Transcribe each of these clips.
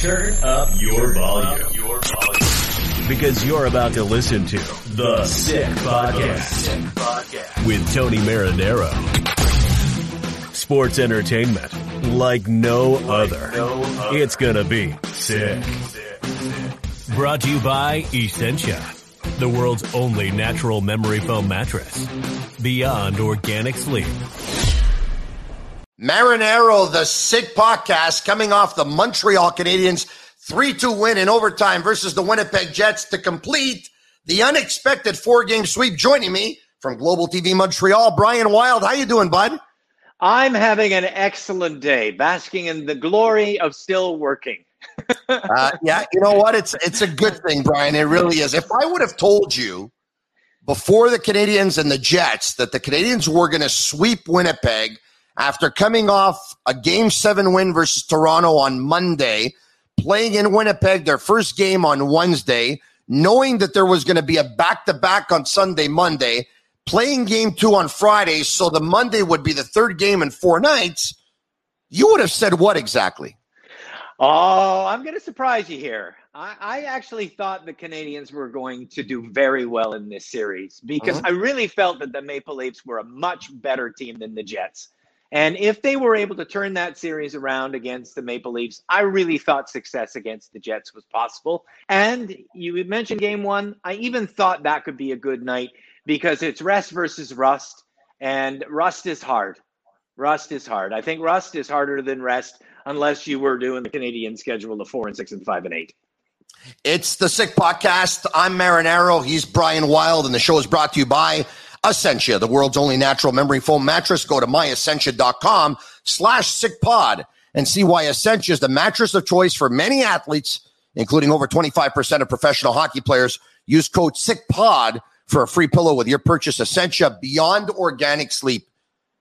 Turn up your volume. Because you're about to listen to The Sick Podcast with Tony Marinaro. Sports entertainment like no other. It's gonna be sick. Brought to you by Essentia, the world's only natural memory foam mattress. Beyond organic sleep. Marinaro, the sick podcast, coming off the Montreal Canadiens 3 2 win in overtime versus the Winnipeg Jets to complete the unexpected four game sweep. Joining me from Global TV Montreal, Brian Wilde. How you doing, bud? I'm having an excellent day, basking in the glory of still working. uh, yeah, you know what? It's it's a good thing, Brian. It really is. If I would have told you before the Canadians and the Jets that the Canadians were going to sweep Winnipeg – after coming off a game seven win versus Toronto on Monday, playing in Winnipeg, their first game on Wednesday, knowing that there was going to be a back to back on Sunday, Monday, playing game two on Friday, so the Monday would be the third game in four nights, you would have said what exactly? Oh, I'm going to surprise you here. I, I, actually thought the Canadians were going to do very well in this series because uh-huh. I really felt that the Maple Leafs were a much better team than the Jets. And if they were able to turn that series around against the Maple Leafs, I really thought success against the Jets was possible. And you mentioned game one. I even thought that could be a good night because it's rest versus rust, and rust is hard. Rust is hard. I think rust is harder than rest unless you were doing the Canadian schedule of four and six and five and eight. It's the Sick Podcast. I'm Marinaro. He's Brian Wilde, and the show is brought to you by Essentia, the world's only natural memory foam mattress. Go to myessentia.com slash sickpod and see why Essentia is the mattress of choice for many athletes, including over 25% of professional hockey players. Use code SICKPOD for a free pillow with your purchase. Essentia Beyond Organic Sleep.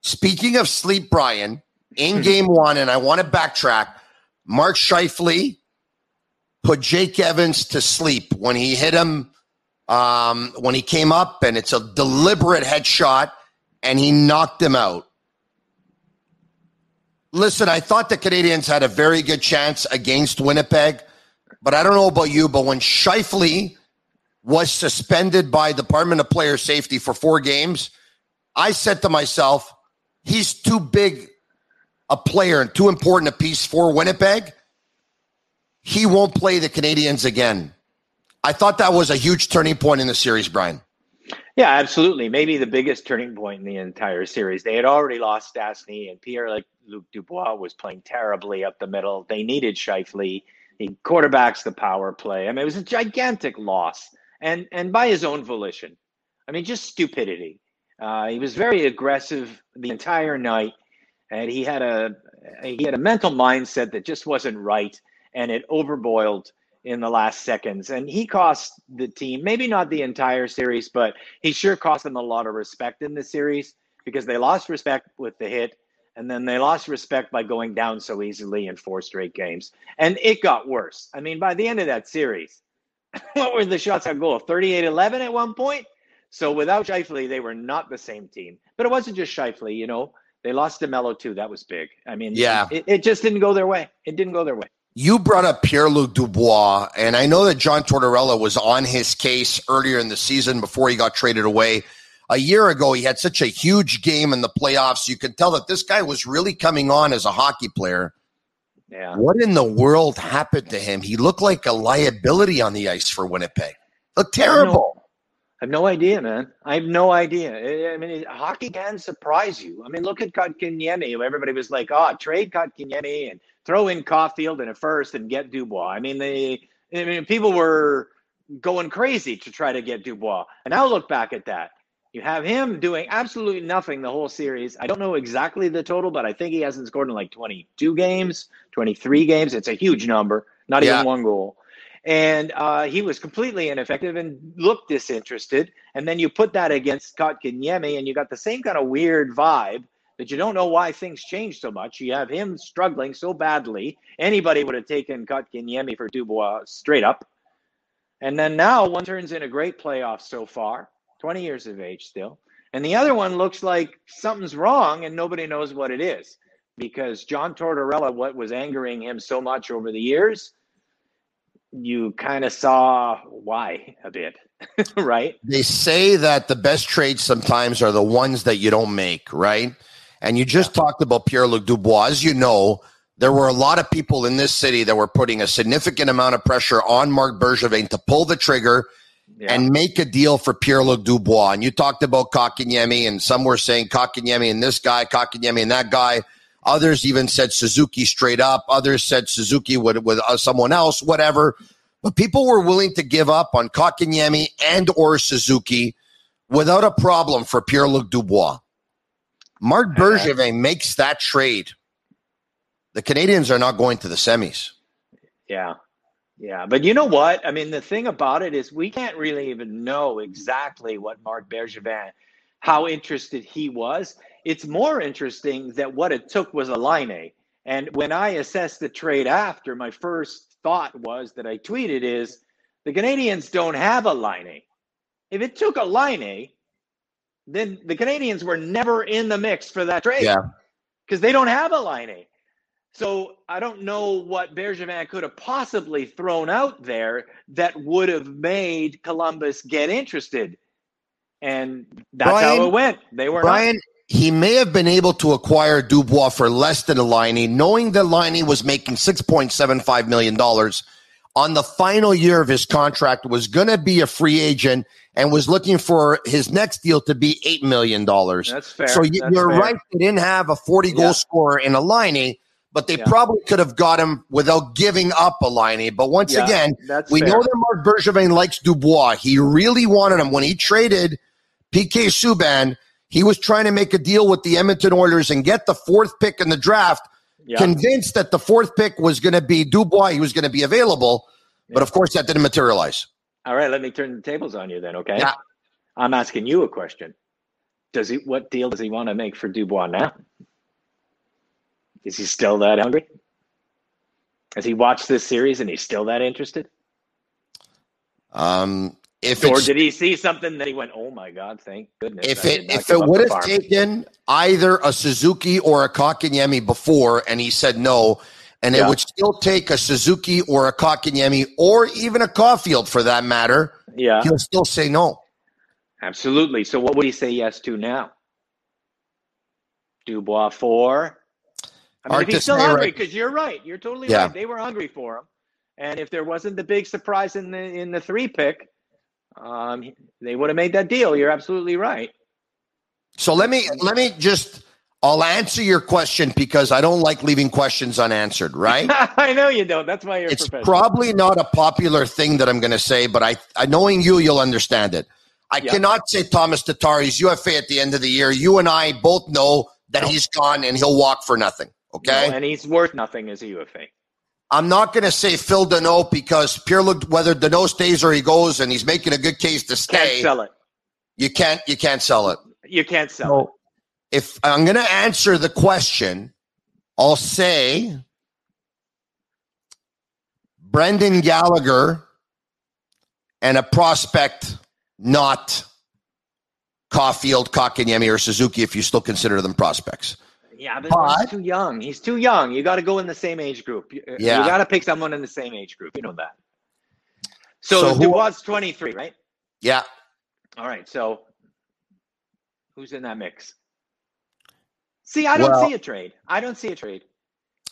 Speaking of sleep, Brian, in hmm. game one, and I want to backtrack, Mark Scheifele put Jake Evans to sleep when he hit him um, when he came up, and it's a deliberate headshot, and he knocked him out. Listen, I thought the Canadians had a very good chance against Winnipeg, but I don't know about you, but when Scheifele was suspended by Department of Player Safety for four games, I said to myself, he's too big a player and too important a piece for Winnipeg. He won't play the Canadians again. I thought that was a huge turning point in the series, Brian. Yeah, absolutely. Maybe the biggest turning point in the entire series. They had already lost Stastny, and Pierre Luc Dubois was playing terribly up the middle. They needed Scheifele. He quarterbacks the power play. I mean, it was a gigantic loss, and and by his own volition. I mean, just stupidity. Uh, he was very aggressive the entire night, and he had a he had a mental mindset that just wasn't right, and it overboiled in the last seconds. And he cost the team, maybe not the entire series, but he sure cost them a lot of respect in the series because they lost respect with the hit. And then they lost respect by going down so easily in four straight games. And it got worse. I mean, by the end of that series, what were the shots on goal? 38 11 at one point? So without Scheifele, they were not the same team. But it wasn't just Scheifele, you know. They lost DeMelo too. That was big. I mean, yeah, it, it just didn't go their way. It didn't go their way. You brought up Pierre Luc Dubois, and I know that John Tortorella was on his case earlier in the season before he got traded away. A year ago, he had such a huge game in the playoffs. You could tell that this guy was really coming on as a hockey player. Yeah. What in the world happened to him? He looked like a liability on the ice for Winnipeg. Looked terrible. I have no idea, man. I have no idea. I mean, hockey can surprise you. I mean, look at Kotkaniemi. Everybody was like, "Oh, trade Kotkaniemi and throw in Caufield in a first and get Dubois." I mean, they, I mean, people were going crazy to try to get Dubois. And now look back at that. You have him doing absolutely nothing the whole series. I don't know exactly the total, but I think he hasn't scored in like 22 games, 23 games. It's a huge number, not yeah. even one goal and uh, he was completely ineffective and looked disinterested. And then you put that against Kotkaniemi, and you got the same kind of weird vibe that you don't know why things changed so much. You have him struggling so badly. Anybody would have taken Kotkaniemi for Dubois straight up. And then now one turns in a great playoff so far, 20 years of age still. And the other one looks like something's wrong and nobody knows what it is because John Tortorella, what was angering him so much over the years, you kind of saw why a bit, right? They say that the best trades sometimes are the ones that you don't make, right? And you just yeah. talked about Pierre Luc Dubois. As you know, there were a lot of people in this city that were putting a significant amount of pressure on Marc Bergevin to pull the trigger yeah. and make a deal for Pierre Luc Dubois. And you talked about Kotkaniemi, and some were saying Kotkaniemi and this guy, Kotkaniemi and that guy. Others even said Suzuki straight up. Others said Suzuki with, with uh, someone else, whatever. But people were willing to give up on Kotkaniemi and or Suzuki without a problem for Pierre-Luc Dubois. Marc Bergevin makes that trade. The Canadians are not going to the semis. Yeah. Yeah, but you know what? I mean, the thing about it is we can't really even know exactly what Marc Bergevin, how interested he was. It's more interesting that what it took was a Laine. And when I assessed the trade after, my first thought was that I tweeted is the Canadians don't have a Laine. If it took a Laine, then the Canadians were never in the mix for that trade. Yeah. Because they don't have a Laine. So I don't know what Bergevin could have possibly thrown out there that would have made Columbus get interested. And that's Brian, how it went. They were Brian, not- he may have been able to acquire Dubois for less than a Laine, knowing that Laine was making $6.75 million on the final year of his contract, was going to be a free agent and was looking for his next deal to be $8 million. That's fair. So you, are right. They didn't have a 40 goal yeah. scorer in a Laine, but they yeah. probably could have got him without giving up a Laine. But once yeah, again, we fair. know that Marc Bergevin likes Dubois. He really wanted him when he traded PK Subban – he was trying to make a deal with the Edmonton Oilers and get the fourth pick in the draft, convinced that the fourth pick was going to be Dubois. He was going to be available. But of course, that didn't materialize. All right, let me turn the tables on you then, okay? Yeah. I'm asking you a question. Does he what deal does he want to make for Dubois now? Is he still that hungry? Has he watched this series and he's still that interested? Um, if or did he see something that he went, "Oh my God, thank goodness"? If it if it would have taken either a Suzuki or a Kotkaniemi before, and he said no, and yeah. it would still take a Suzuki or a Kotkaniemi or even a Caufield for that matter, yeah, he'll still say no. Absolutely. So, what would he say yes to now? Dubois four. I mean, if he's still hungry, because you're right, you're totally yeah. right. They were hungry for him, and if there wasn't the big surprise in the in the three pick um, they would have made that deal. You're absolutely right. So let me let me just I'll answer your question because I don't like leaving questions unanswered, right? I know you don't. That's why you're It's probably not a popular thing that I'm going to say, but I, I knowing you, you'll understand it. I yeah. cannot say Thomas Tatar's UFA at the end of the year. You and I both know that no. he's gone and he'll walk for nothing. Okay, no, and he's worth nothing as a UFA. I'm not going to say Phil Danault because Pierre Luc, whether Danault stays or he goes, and he's making a good case to stay. Can't sell it. You can't. You can't sell it. You can't sell so, it. If I'm going to answer the question, I'll say Brendan Gallagher and a prospect, not Caufield, Kotkaniemi, or Suzuki, if you still consider them prospects. Yeah, but, but he's too young. He's too young. You got to go in the same age group. You, uh, yeah. you got to pick someone in the same age group. You know that. So, so Dubois 23, right? Yeah. All right. So who's in that mix? See, I don't well, see a trade. I don't see a trade.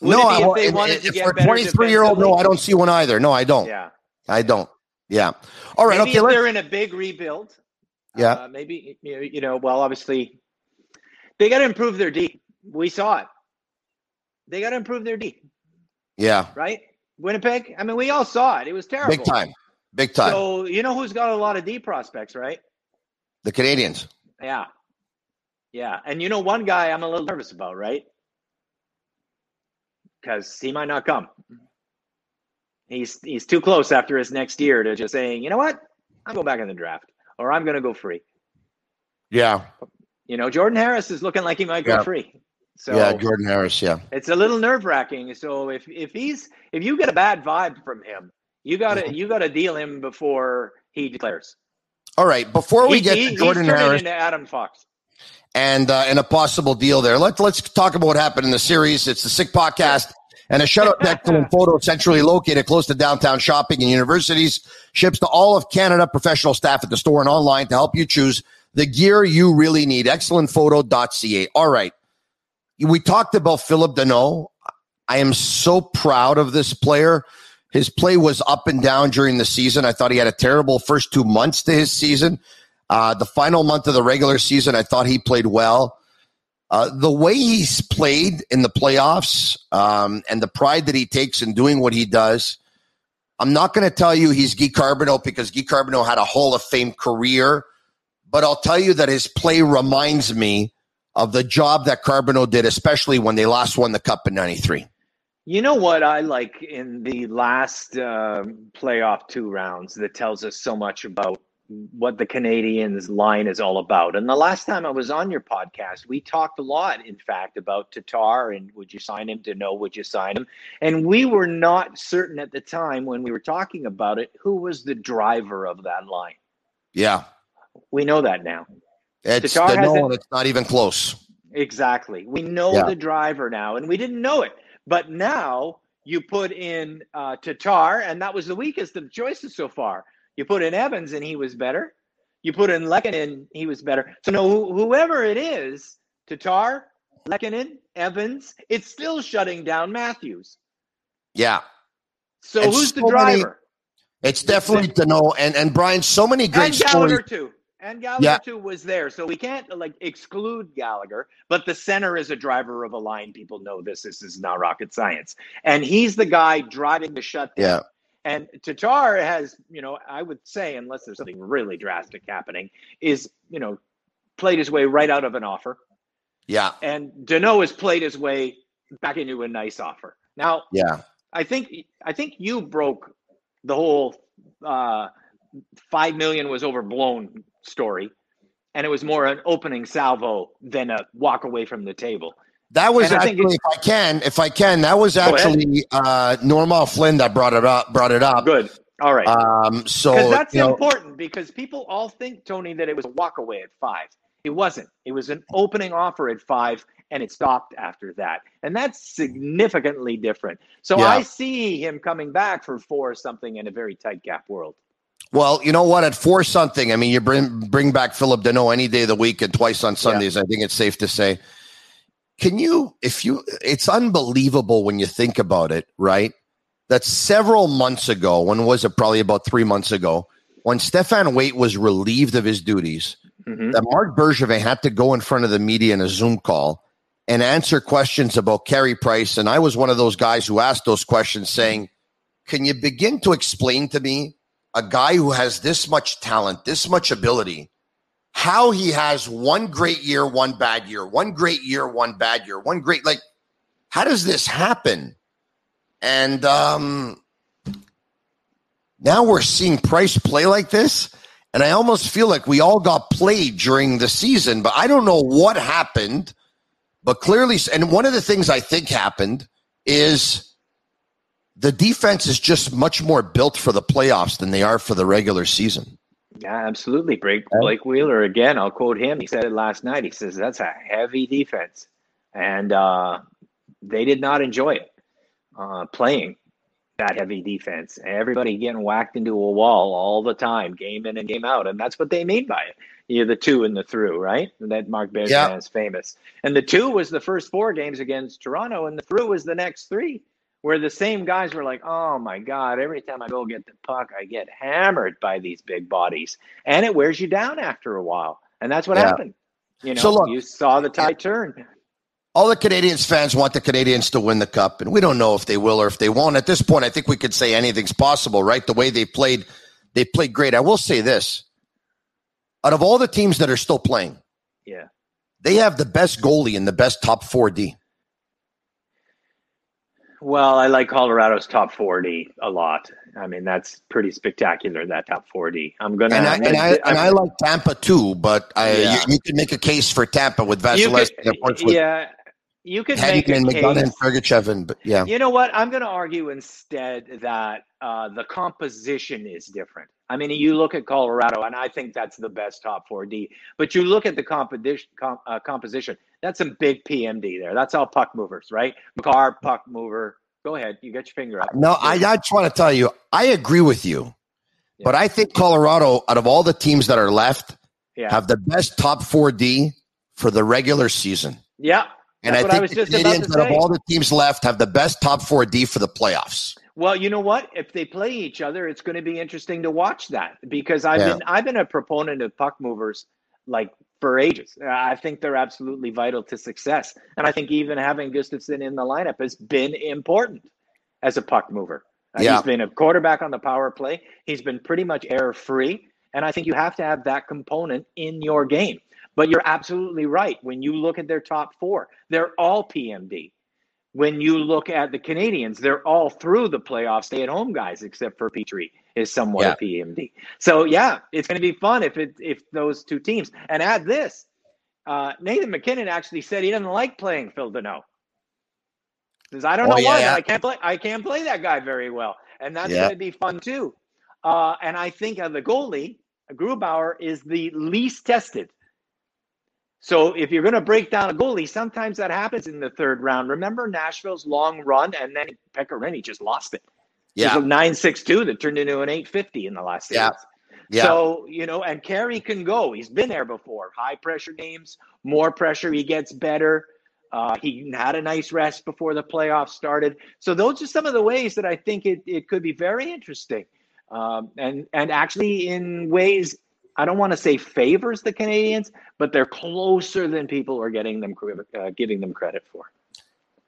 no, I, if, if for a 23 year old, no, I don't see one either. No, I don't. Yeah, I don't. Yeah. All right. Maybe okay. they're in a big rebuild. Yeah. Uh, maybe you know. Well, obviously, they got to improve their D. We saw it. They got to improve their D. Yeah. Right. Winnipeg. I mean, we all saw it. It was terrible. Big time. Big time. So you know who's got a lot of D prospects, right? The Canadians. Yeah. Yeah. And you know one guy I'm a little nervous about, right? Because he might not come. He's he's too close after his next year to just saying, you know what, I'm going back in the draft, or I'm going to go free. Yeah. You know, Jordan Harris is looking like he might go Yeah. free. So yeah, Jordan Harris. Yeah. it's a little nerve wracking. So if if he's if you get a bad vibe from him, you gotta Mm-hmm. you gotta deal him before he declares. All right. Before we He- get he- to Jordan Harris into Adam Fox. And uh, and a possible deal there, let's let's talk about what happened in the series. It's the Sick Podcast. And a shutout to excellent photo centrally located close to downtown shopping and universities ships to all of Canada professional staff at the store and online to help you choose the gear you really need. Excellentphoto.ca. All right. We talked about Phillip Danault. I am so proud of this player. His play was up and down during the season. I thought he had a terrible first two months to his season. Uh, the final month of the regular season, I thought he played well. Uh, the way he's played in the playoffs um, and the pride that he takes in doing what he does, I'm not going to tell you he's Guy Carbonneau because Guy Carbonneau had a Hall of Fame career, but I'll tell you that his play reminds me of the job that Carbonneau did, especially when they last won the Cup in '93. You know what I like in the last uh, playoff two rounds that tells us so much about what the Canadians line is all about. And the last time I was on your podcast, we talked a lot, in fact, about Tatar and would you sign him to know would you sign him? And we were not certain at the time when we were talking about it who was the driver of that line. Yeah, We know that now. it's Tatar the no, and it's not even close. Exactly. We know Yeah. the driver now, and we didn't know it. But now you put in uh, Tatar, and that was the weakest of choices so far. You put in Evans, and he was better. You put in Lehkonen, he was better. So no, who- whoever it is, Tatar, Lehkonen, Evans, it's still shutting down Matthews. Yeah, So And who's the so many driver? it's definitely to know. And and Brian, so many great and stories. Gallagher too. And Gallagher Yeah. too was there, so we can't like exclude Gallagher. But the center is a driver of a line. People know this. This is not rocket science, and he's the guy driving the shutdown. Yeah. And Tatar has, you know, I would say, unless there's something really drastic happening, is you know, played his way right out of an offer, Yeah, and Danault has played his way back into a nice offer. Now, yeah, I think I think you broke the whole uh, five million was overblown story, and it was more an opening salvo than a walk away from the table. That was And I think actually, if I can, if I can, that was actually uh, Norman Flynn that brought it up. Brought it up. Good. All right. Um, so that's you know, important because people all think, Tony, that it was a walk away at five. It wasn't. It was an opening offer at five and it stopped after that. And that's significantly different. So Yeah. I see him coming back for four something in a very tight gap world. well, you know what? At four something, I mean, you bring bring back Phillip Danault any day of the week and twice on Sundays. I think it's safe to say. Can you, if you, it's unbelievable when you think about it, right? That several months ago, when was it? Probably about three months ago, when Stéphane Waite was relieved of his duties, Mhm. that Marc Bergevin had to go in front of the media in a Zoom call and answer questions about Carey Price. And I was one of those guys who asked those questions saying, Can you begin to explain to me a guy who has this much talent, this much ability, how he has one great year, one bad year, one great year, one bad year, one great, like, how does this happen? And um, now we're seeing Price play like this. And I almost feel like we all got played during the season, but I don't know what happened. But clearly, and one of the things I think happened is the defense is just much more built for the playoffs than they are for the regular season. Yeah, absolutely. Blake, Blake Wheeler, again, I'll quote him. He said it last night. He says, that's a heavy defense. And uh, they did not enjoy it uh, playing that heavy defense. Everybody getting whacked into a wall all the time, game in and game out. And that's what they mean by it. You're the two and the through, right? That Marc Bergevin Yeah. is famous. And the two was the first four games against Toronto, and the through was the next three, where the same guys were like, "Oh my God! Every time I go get the puck, I get hammered by these big bodies, and it wears you down after a while." And that's what Yeah. happened. You know, So look- you saw the tide turn. all the Canadians fans want the Canadians to win the cup, and we don't know if they will or if they won't. At this point, I think we could say anything's possible, right? The way they played, they played great. I will say this: out of all the teams that are still playing, Yeah. they have the best goalie and the best top four D. Well, I like Colorado's top 40 a lot. I mean, that's pretty spectacular, that top 40. I'm going to. And I, and I and I like Tampa too, but I, Yeah. you, you can make a case for Tampa with Vasilevskiy, yeah, you could make a McDonagh, case. and Sergachev, and but yeah, You know what? I'm going to argue instead that uh, the composition is different. I mean, you look at Colorado, and I think that's the best top 4D. But you look at the uh, composition. That's some big PMD there. That's all puck movers, right? Makar, puck mover. Go ahead. You get your finger up. No, I, I just want to tell you, I agree with you, Yeah. but I think Colorado, out of all the teams that are left, yeah. have the best top four D for the regular season. yeah. And I think I was the just Canadians, out of all the teams left, have the best top four D for the playoffs. Well, you know what? If they play each other, it's going to be interesting to watch that because I've Yeah. been I've been a proponent of puck movers like for ages. I think they're absolutely vital to success, and I think even having Gustafsson in the lineup has been important as a puck mover. Uh, Yeah. He's been a quarterback on the power play. He's been pretty much error free, and I think you have to have that component in your game. But you're absolutely right. When you look at their top four, they're all PMD when you look at the Canadians, they're all through the playoffs, stay at home guys, except for Petry is somewhat Yeah. a PMD. So yeah, it's going to be fun if it if those two teams. And add this, uh, Nathan MacKinnon actually said he doesn't like playing Phil Danault. Says I don't Oh, know why, yeah. I can't play. I can't play that guy very well, and that's Yeah. going to be fun too. Uh, and I think uh, the goalie Grubauer is the least tested. So if you're going to break down a goalie, sometimes that happens in the third round. Remember Nashville's long run, and then Pekka Rinne just lost it. Yeah, It a nine six two that turned into an eight fifty in the last series. Yeah. yeah. So you know, and Carey can go. He's been there before. High pressure games, more pressure, he gets better. Uh, he had a nice rest before the playoffs started. So those are some of the ways that I think it, it could be very interesting, um, and and actually in ways I don't want to say favors the Canadians, but they're closer than people are getting them uh, giving them credit for.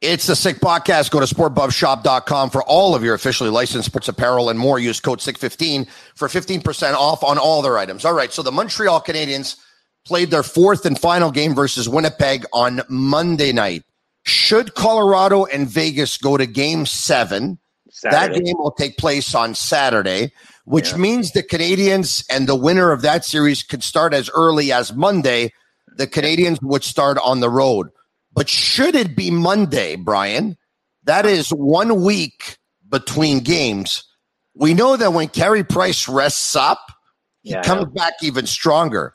It's the Sick Podcast. Go to sportbuffshop.com for all of your officially licensed sports apparel and more. Use code SICK15 for 15% off on all their items. All right. So the Montreal Canadiens played their fourth and final game versus Winnipeg on Monday night. Should Colorado and Vegas go to game seven, Saturday. that game will take place on Saturday, which Yeah. means the Canadians and the winner of that series could start as early as Monday. The Canadians would start on the road. But should it be Monday, Brian? That is one week between games. We know that when Carey Price rests up, he Yeah, comes back even stronger.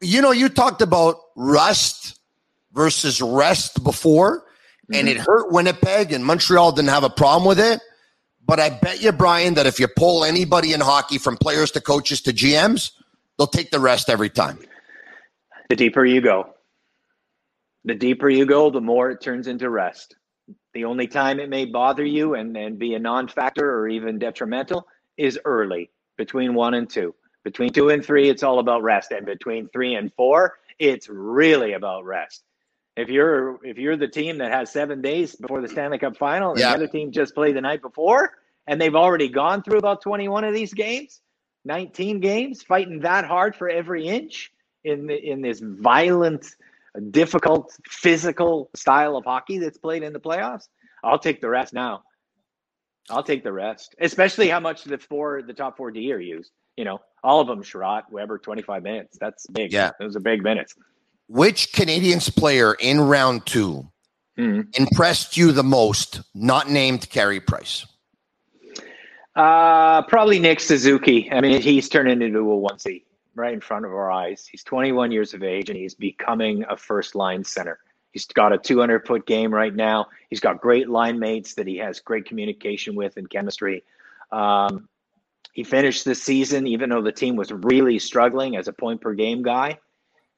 You know, you talked about rust versus rest before, and Mm-hmm. it hurt Winnipeg, and Montreal didn't have a problem with it. But I bet you, Brian, that if you pull anybody in hockey from players to coaches to GMs, they'll take the rest every time. The deeper you go, the deeper you go, the more it turns into rest. The only time it may bother you and, and be a non factor or even detrimental is early, between one and two. Between two and three, it's all about rest. And between three and four, it's really about rest. If you're if you're the team that has seven days before the Stanley Cup final and Yeah. the other team just played the night before and they've already gone through about 21 of these games, 19 games, fighting that hard for every inch in the, in this violent, difficult, physical style of hockey that's played in the playoffs, I'll take the rest now. I'll take the rest, especially how much the four, the top four D are used. You know, all of them, Chiarot, Weber, 25 minutes. That's big. Yeah. Those are big minutes. Which Canadians player in round two Mhm. impressed you the most, not named Carey Price? Uh, probably Nick Suzuki. I mean, he's turning into a onesie right in front of our eyes. He's 21 years of age and he's becoming a first line center. He's got a 200 foot game right now. He's got great line mates that he has great communication with and chemistry. Um, He finished the season, even though the team was really struggling as a point per game guy,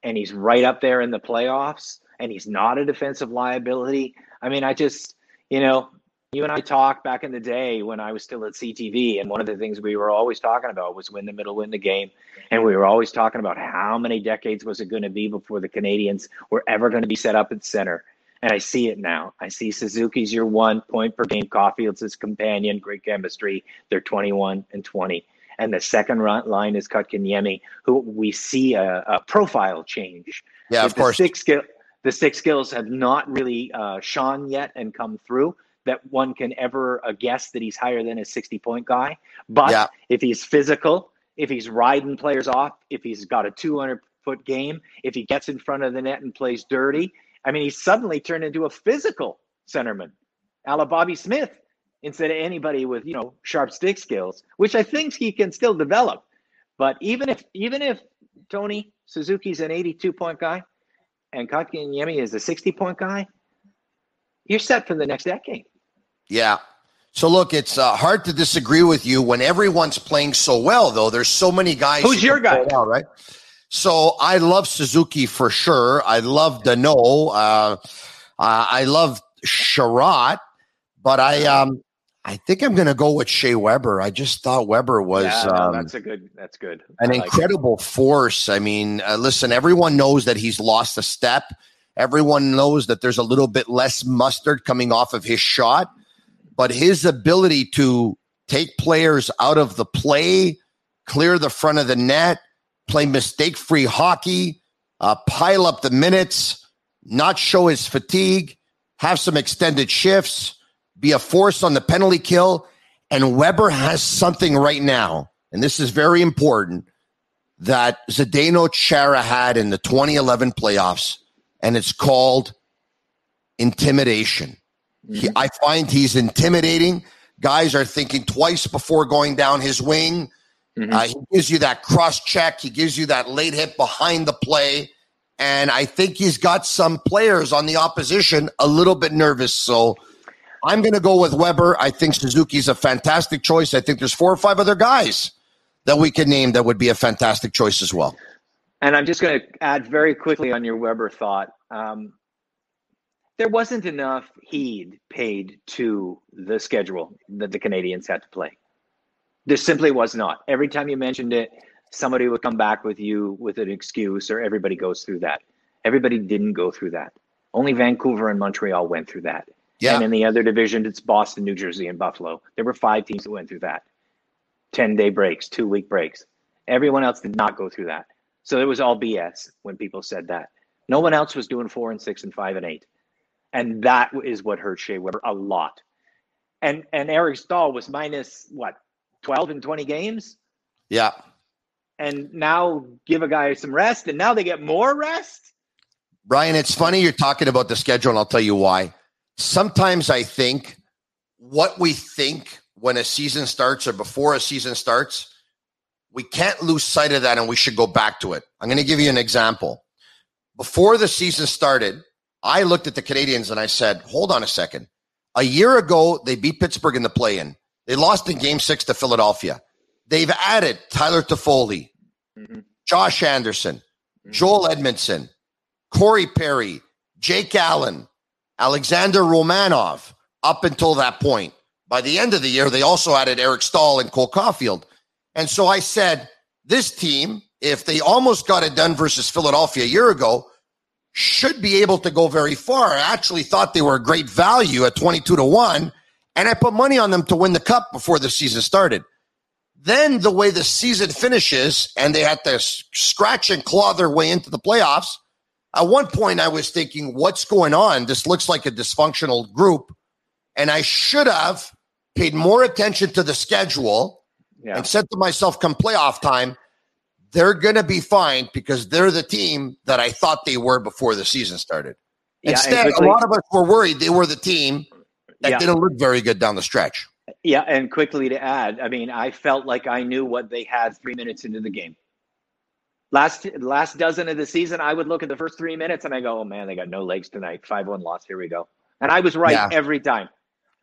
and he's right up there in the playoffs, and he's not a defensive liability. I mean, I just, you know, you and I talked back in the day when I was still at CTV, and one of the things we were always talking about was win the middle, win the game. And we were always talking about how many decades was it going to be before the Canadians were ever going to be set up at center. And I see it now. I see Suzuki's your one point per game, Caufield's his companion, great chemistry. They're 21 and 20. And the second line is Kotkaniemi, who we see a, a profile change. Yeah, of course. Six skill, the six skills have not really uh, shone yet and come through that one can ever uh, guess that he's higher than a 60 point guy. But yeah. if he's physical, if he's riding players off, if he's got a 200 foot game, if he gets in front of the net and plays dirty, I mean, he's suddenly turned into a physical centerman, a la Bobby Smith, instead of anybody with, you know, sharp stick skills, which I think he can still develop. But even if, even if Tony Suzuki's an 82 point guy and Kotkaniemi is a 60 point guy, you're set for the next decade. Yeah. So look, it's uh, hard to disagree with you when everyone's playing so well. Though there's so many guys. Who's your guy? Out, right. So I love Suzuki for sure. I love Danault. Uh, I love Chiarot, but I um I think I'm going to go with Shea Weber. I just thought Weber was yeah, no, um, that's a good that's good. An like incredible it. force. I mean, uh, listen, everyone knows that he's lost a step. Everyone knows that there's a little bit less mustard coming off of his shot but his ability to take players out of the play, clear the front of the net, play mistake free hockey, uh, pile up the minutes, not show his fatigue, have some extended shifts, be a force on the penalty kill. And Weber has something right now, and this is very important, that Zdeno Chara had in the 2011 playoffs, and it's called intimidation. He, I find he's intimidating. Guys are thinking twice before going down his wing. Mm-hmm. Uh, he gives you that cross check. He gives you that late hit behind the play. And I think he's got some players on the opposition a little bit nervous. So I'm going to go with Weber. I think Suzuki's a fantastic choice. I think there's four or five other guys that we can name that would be a fantastic choice as well. And I'm just going to add very quickly on your Weber thought. Um, there wasn't enough heed paid to the schedule that the Canadians had to play. There simply was not. Every time you mentioned it, somebody would come back with you with an excuse, or everybody goes through that. Everybody didn't go through that. Only Vancouver and Montreal went through that. Yeah. And in the other division, it's Boston, New Jersey, and Buffalo. There were five teams that went through that 10 day breaks, two week breaks. Everyone else did not go through that. So it was all BS when people said that. No one else was doing four and six and five and eight. And that is what hurt Shea Weber a lot. And and Eric Staal was minus what, 12 in 20 games? Yeah. And now give a guy some rest, and now they get more rest. Brian, it's funny you're talking about the schedule, and I'll tell you why. Sometimes I think what we think when a season starts or before a season starts, we can't lose sight of that and we should go back to it. I'm going to give you an example. Before the season started, I looked at the Canadians and I said, hold on a second. A year ago, they beat Pittsburgh in the play in. They lost in game six to Philadelphia. They've added Tyler Toffoli, mm-hmm. Josh Anderson, mm-hmm. Joel Edmundson, Corey Perry, Jake Allen, Alexander Romanov up until that point. By the end of the year, they also added Eric Staal and Cole Caufield. And so I said, this team, if they almost got it done versus Philadelphia a year ago, should be able to go very far. I actually thought they were a great value at 22 to 1, and I put money on them to win the cup before the season started. Then the way the season finishes, and they had to scratch and claw their way into the playoffs. At one point, I was thinking, what's going on? This looks like a dysfunctional group. And I should have paid more attention to the schedule yeah. and said to myself, come playoff time, they're going to be fine because they're the team that I thought they were before the season started. Yeah, Instead, quickly, a lot of us were worried they were the team that yeah. didn't look very good down the stretch. Yeah, and quickly to add, I mean, I felt like I knew what they had three minutes into the game. Last last dozen of the season, I would look at the first three minutes and I go, "Oh man, they got no legs tonight. Five one loss. Here we go." And I was right yeah. every time.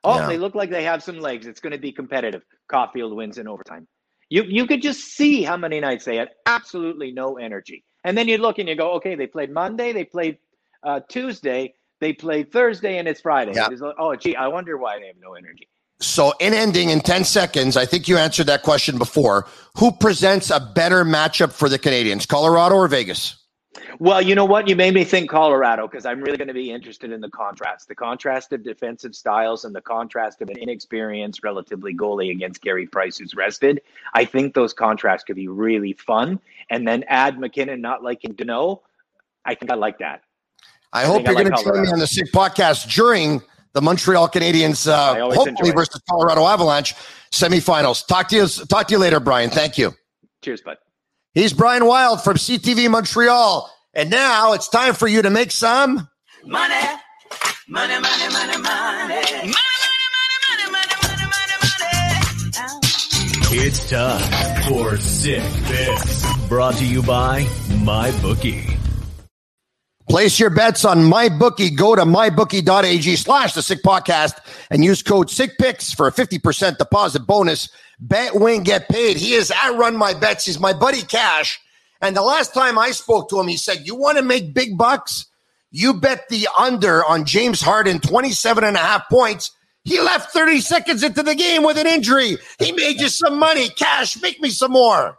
Oh, they look like they have some legs. It's going to be competitive. Caufield wins in overtime. You you could just see how many nights they had absolutely no energy. And then you look and you go, okay, they played Monday, they played uh, Tuesday, they played Thursday, and it's Friday. Yeah. It's like, oh, gee, I wonder why they have no energy. So, in ending in 10 seconds, I think you answered that question before. Who presents a better matchup for the Canadians, Colorado or Vegas? Well, you know what? You made me think Colorado because I'm really going to be interested in the contrast, the contrast of defensive styles and the contrast of an inexperienced, relatively goalie against Carey Price, who's rested. I think those contrasts could be really fun. And then add MacKinnon not liking Danault. I think I like that. I, I hope you're like going to join me on the Sick podcast during the Montreal Canadiens, uh, hopefully versus Colorado Avalanche semifinals. Talk to you. Talk to you later, Brian. Thank you. Cheers, bud. He's Brian Wilde from CTV Montreal. And now it's time for you to make some money. Money, money, money, money. Money, money, money, money, money, money, money. It's time for Sick Picks. Brought to you by MyBookie. Place your bets on MyBookie. Go to mybookie.ag slash the Sick Podcast and use code SickPicks for a 50% deposit bonus. Bet, win, get paid. He is at Run My Bets. He's my buddy Cash. And the last time I spoke to him, he said, You want to make big bucks? You bet the under on James Harden, 27 and a half points. He left 30 seconds into the game with an injury. He made you some money. Cash, make me some more.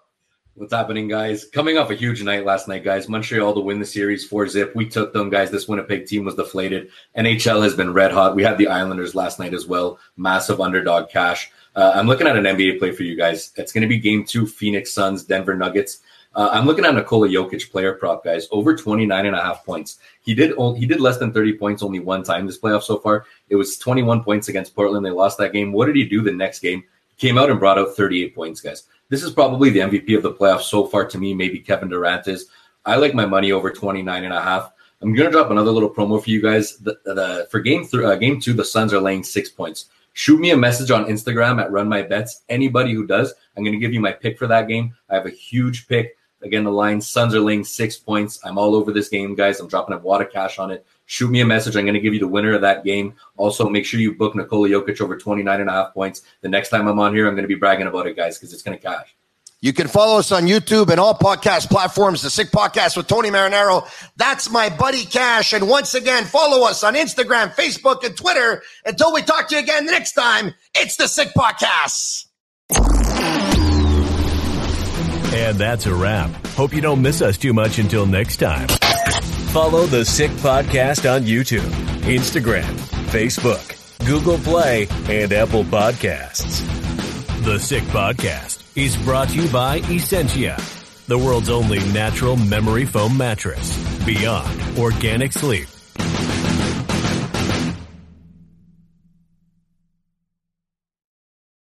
What's happening, guys? Coming off a huge night last night, guys. Montreal to win the series 4 zip. We took them, guys. This Winnipeg team was deflated. NHL has been red hot. We had the Islanders last night as well. Massive underdog cash. Uh, I'm looking at an NBA play for you guys. It's going to be game two Phoenix Suns, Denver Nuggets. Uh, I'm looking at Nikola Jokic player prop, guys. Over 29 and a half points. He did he did less than 30 points only one time this playoff so far. It was 21 points against Portland. They lost that game. What did he do the next game? Came out and brought out 38 points, guys. This is probably the MVP of the playoffs so far to me. Maybe Kevin Durant is. I like my money over 29 and a half. I'm going to drop another little promo for you guys. The, the for game three, uh, game two, the Suns are laying six points. Shoot me a message on Instagram at Run My Bets. Anybody who does, I'm going to give you my pick for that game. I have a huge pick. Again, the line Suns are laying six points. I'm all over this game, guys. I'm dropping a lot of cash on it. Shoot me a message. I'm going to give you the winner of that game. Also, make sure you book Nikola Jokic over 29 and a half points. The next time I'm on here, I'm going to be bragging about it, guys, because it's going to cash. You can follow us on YouTube and all podcast platforms, The Sick Podcast with Tony Marinaro. That's my buddy Cash. And once again, follow us on Instagram, Facebook, and Twitter. Until we talk to you again next time, it's The Sick Podcast. And that's a wrap. Hope you don't miss us too much until next time. Follow the Sick Podcast on YouTube, Instagram, Facebook, Google Play, and Apple Podcasts. The Sick Podcast is brought to you by Essentia, the world's only natural memory foam mattress. Beyond organic sleep.